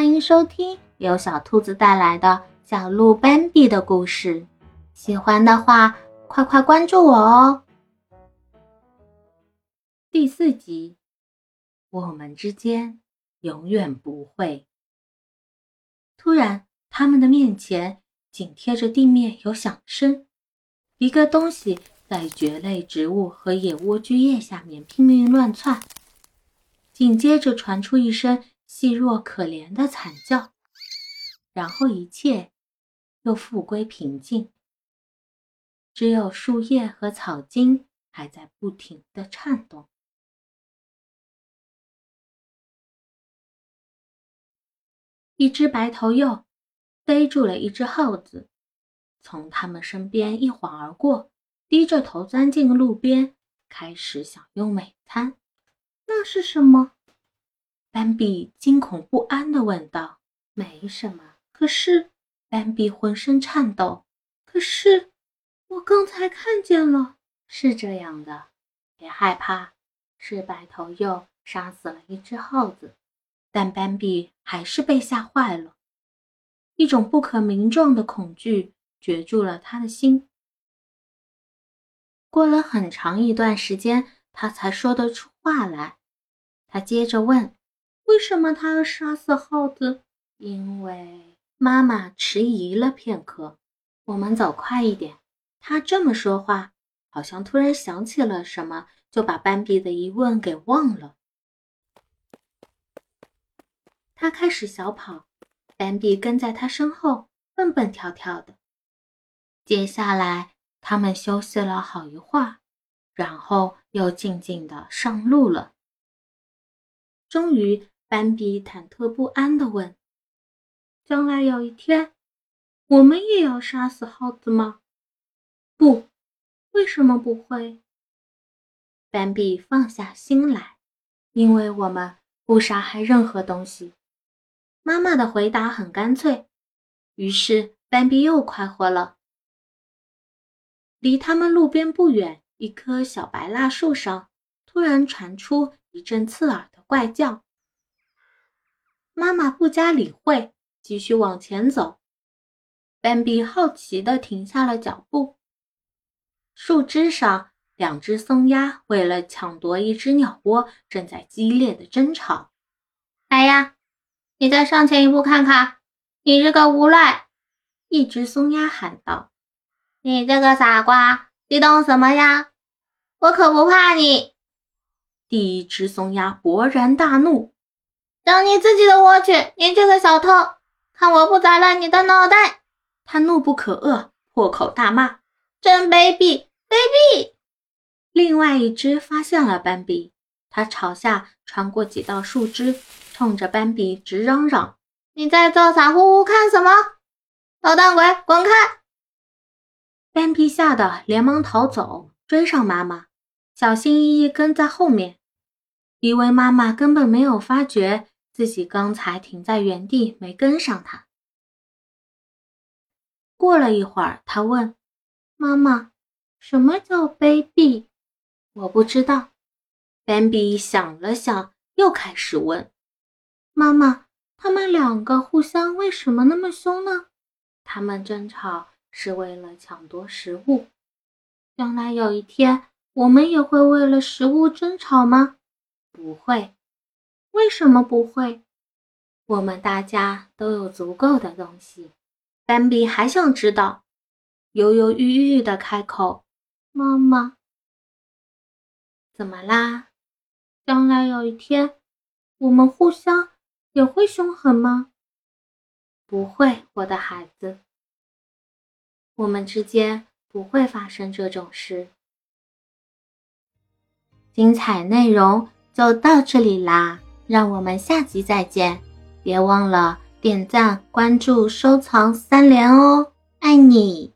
欢迎收听由小兔子带来的小鹿斑比的故事。喜欢的话，快快关注我哦！第四集，我们之间永远不会。突然，他们的面前紧贴着地面有响声，一个东西在蕨类植物和野莴苣叶下面拼命乱窜。紧接着传出一声。细弱可怜的惨叫，然后一切又复归平静，只有树叶和草茎还在不停的颤动。一只白头鼬逮住了一只耗子，从他们身边一晃而过，低着头钻进路边，开始享用美餐。那是什么？斑比惊恐不安地问道：“没什么。”可是，斑比浑身颤抖。可是，我刚才看见了。是这样的，别害怕，是白头鼬杀死了一只耗子。但斑比还是被吓坏了，一种不可名状的恐惧攫住了他的心。过了很长一段时间，他才说得出话来。他接着问。为什么他要杀死耗子？因为妈妈迟疑了片刻。我们走快一点。他这么说话，好像突然想起了什么，就把斑比的疑问给忘了。他开始小跑，斑比跟在他身后，蹦蹦跳跳的。接下来，他们休息了好一会儿，然后又静静的上路了。终于。斑比忐忑不安地问：“将来有一天，我们也要杀死耗子吗？”“不，为什么不会？”斑比放下心来，“因为我们不杀害任何东西。”妈妈的回答很干脆。于是斑比又快活了。离他们路边不远，一棵小白蜡树上突然传出一阵刺耳的怪叫。妈妈不加理会，继续往前走。斑比好奇地停下了脚步。树枝上，两只松鸦为了抢夺一只鸟窝，正在激烈的争吵。来呀，你再上前一步看看！你这个无赖！一只松鸦喊道：“你这个傻瓜，你懂什么呀？我可不怕你！”第一只松鸦勃然大怒。上你自己的窝去！你这个小偷，看我不砸烂你的脑袋！他怒不可遏，破口大骂：“真卑鄙，卑鄙！”另外一只发现了斑比，它朝下穿过几道树枝，冲着斑比直嚷嚷：“你在这傻乎乎看什么？捣蛋鬼，滚开！”斑比吓得连忙逃走，追上妈妈，小心翼翼跟在后面，以为妈妈根本没有发觉。自己刚才停在原地，没跟上他。过了一会儿，他问妈妈：“什么叫卑鄙？”我不知道。斑比想了想，又开始问妈妈：“他们两个互相为什么那么凶呢？他们争吵是为了抢夺食物。将来有一天，我们也会为了食物争吵吗？不会。”为什么不会？我们大家都有足够的东西。斑比还想知道，犹犹豫豫的开口：“妈妈，怎么啦？将来有一天，我们互相也会凶狠吗？”不会，我的孩子，我们之间不会发生这种事。精彩内容就到这里啦。让我们下集再见，别忘了点赞、关注、收藏三连哦，爱你。